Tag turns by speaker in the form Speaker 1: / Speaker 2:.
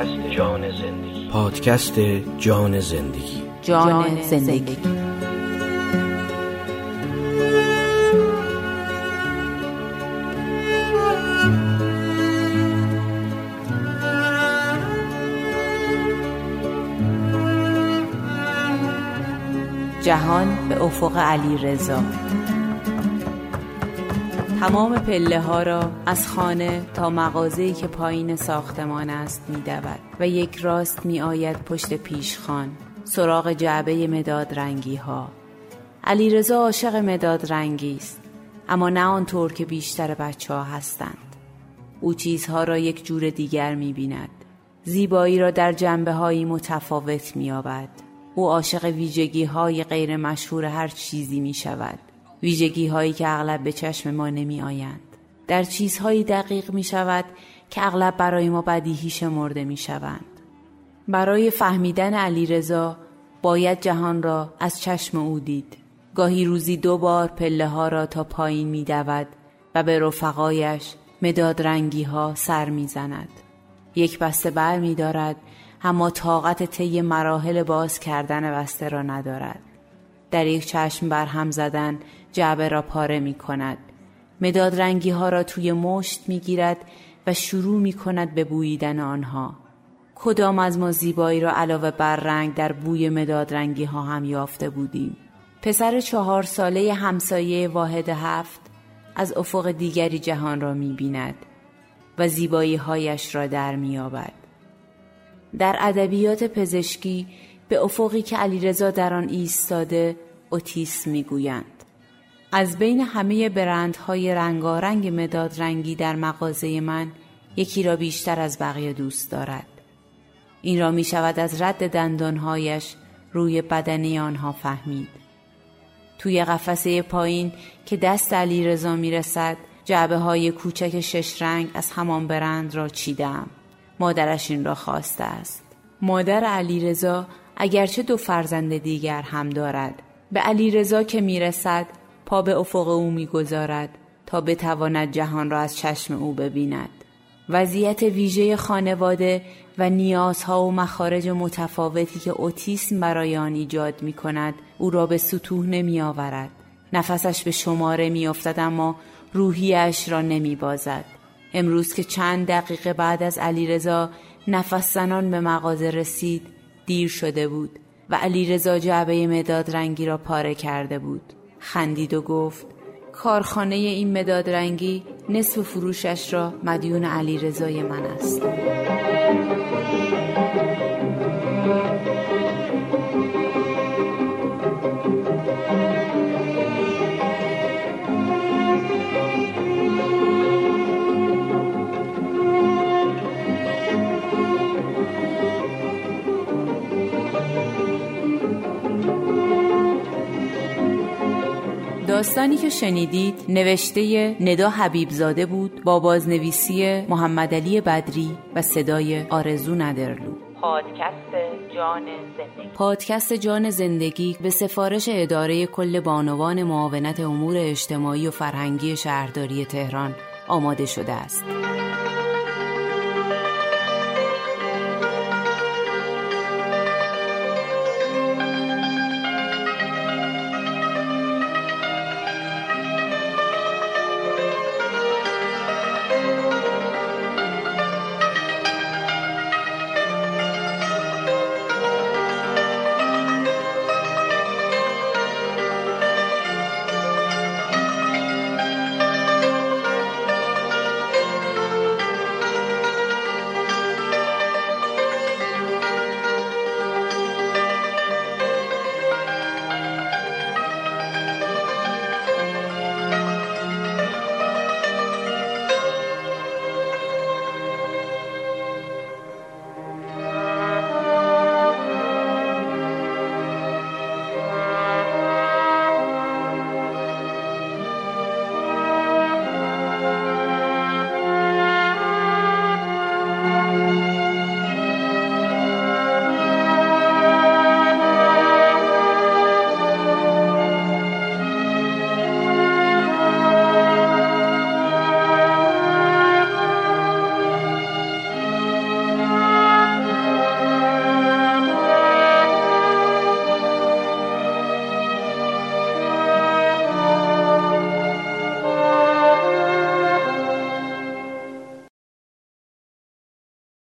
Speaker 1: پادکست جان زندگی. پادکست جان زندگی.
Speaker 2: جان زندگی. جهان به افق علی رضا تمام پله ها را از خانه تا مغازه‌ای که پایین ساختمان است میدود و یک راست می آید پشت پیشخان سراغ جعبه مداد رنگی ها علی رضا عاشق مداد رنگی است اما نه آنطور که بیشتر بچه ها هستند. او چیزها را یک جور دیگر می بیند زیبایی را در جنبه هایی متفاوت می آبد. او عاشق ویژگی های غیر مشهور هر چیزی می شود ویژگی هایی که اغلب به چشم ما نمی آیند. در چیزهایی دقیق می شود که اغلب برای ما بدیهی شمرده می شوند. برای فهمیدن علی رضا باید جهان را از چشم او دید. گاهی روزی دو بار پله ها را تا پایین می دود و به رفقایش مداد رنگی ها سر می زند. یک بسته بر می دارد اما طاقت طی مراحل باز کردن بسته را ندارد. در یک چشم بر هم زدن جعبه را پاره می کند. مداد رنگی ها را توی مشت می گیرد و شروع می کند به بوییدن آنها. کدام از ما زیبایی را علاوه بر رنگ در بوی مداد رنگی ها هم یافته بودیم. پسر چهار ساله همسایه واحد هفت از افق دیگری جهان را می بیند و زیبایی هایش را در می آبد. در ادبیات پزشکی به افقی که علیرضا در آن ایستاده اوتیسم می‌گویند. از بین همه برندهای رنگارنگ مداد رنگی در مغازه من یکی را بیشتر از بقیه دوست دارد. این را می شود از رد دندانهایش روی بدنی آنها فهمید. توی قفسه پایین که دست علی رضا می رسد جعبه های کوچک شش رنگ از همان برند را چیدم مادرش این را خواسته است. مادر علی رضا اگرچه دو فرزند دیگر هم دارد به علی رضا که می‌رسد پا به افق او می‌گذارد تا بتواند جهان را از چشم او ببیند وضعیت ویژه خانواده و نیازها و مخارج متفاوتی که اوتیسم برای آن ایجاد می کند او را به سطوح نمی آورد. نفسش به شماره می افتد اما روحیش را نمی بازد. امروز که چند دقیقه بعد از علیرضا نفس زنان به مغازه رسید دیر شده بود و علیرضا جعبه مداد رنگی را پاره کرده بود. خندید و گفت کارخانه این مداد رنگی نصف فروشش را مدیون علیرضای من است. داستانی که شنیدید نوشته ندا حبیبزاده بود با بازنویسی محمد علی بدری و صدای آرزو ندرلو
Speaker 3: پادکست جان زندگی
Speaker 2: پادکست جان زندگی به سفارش اداره کل بانوان معاونت امور اجتماعی و فرهنگی شهرداری تهران آماده شده است.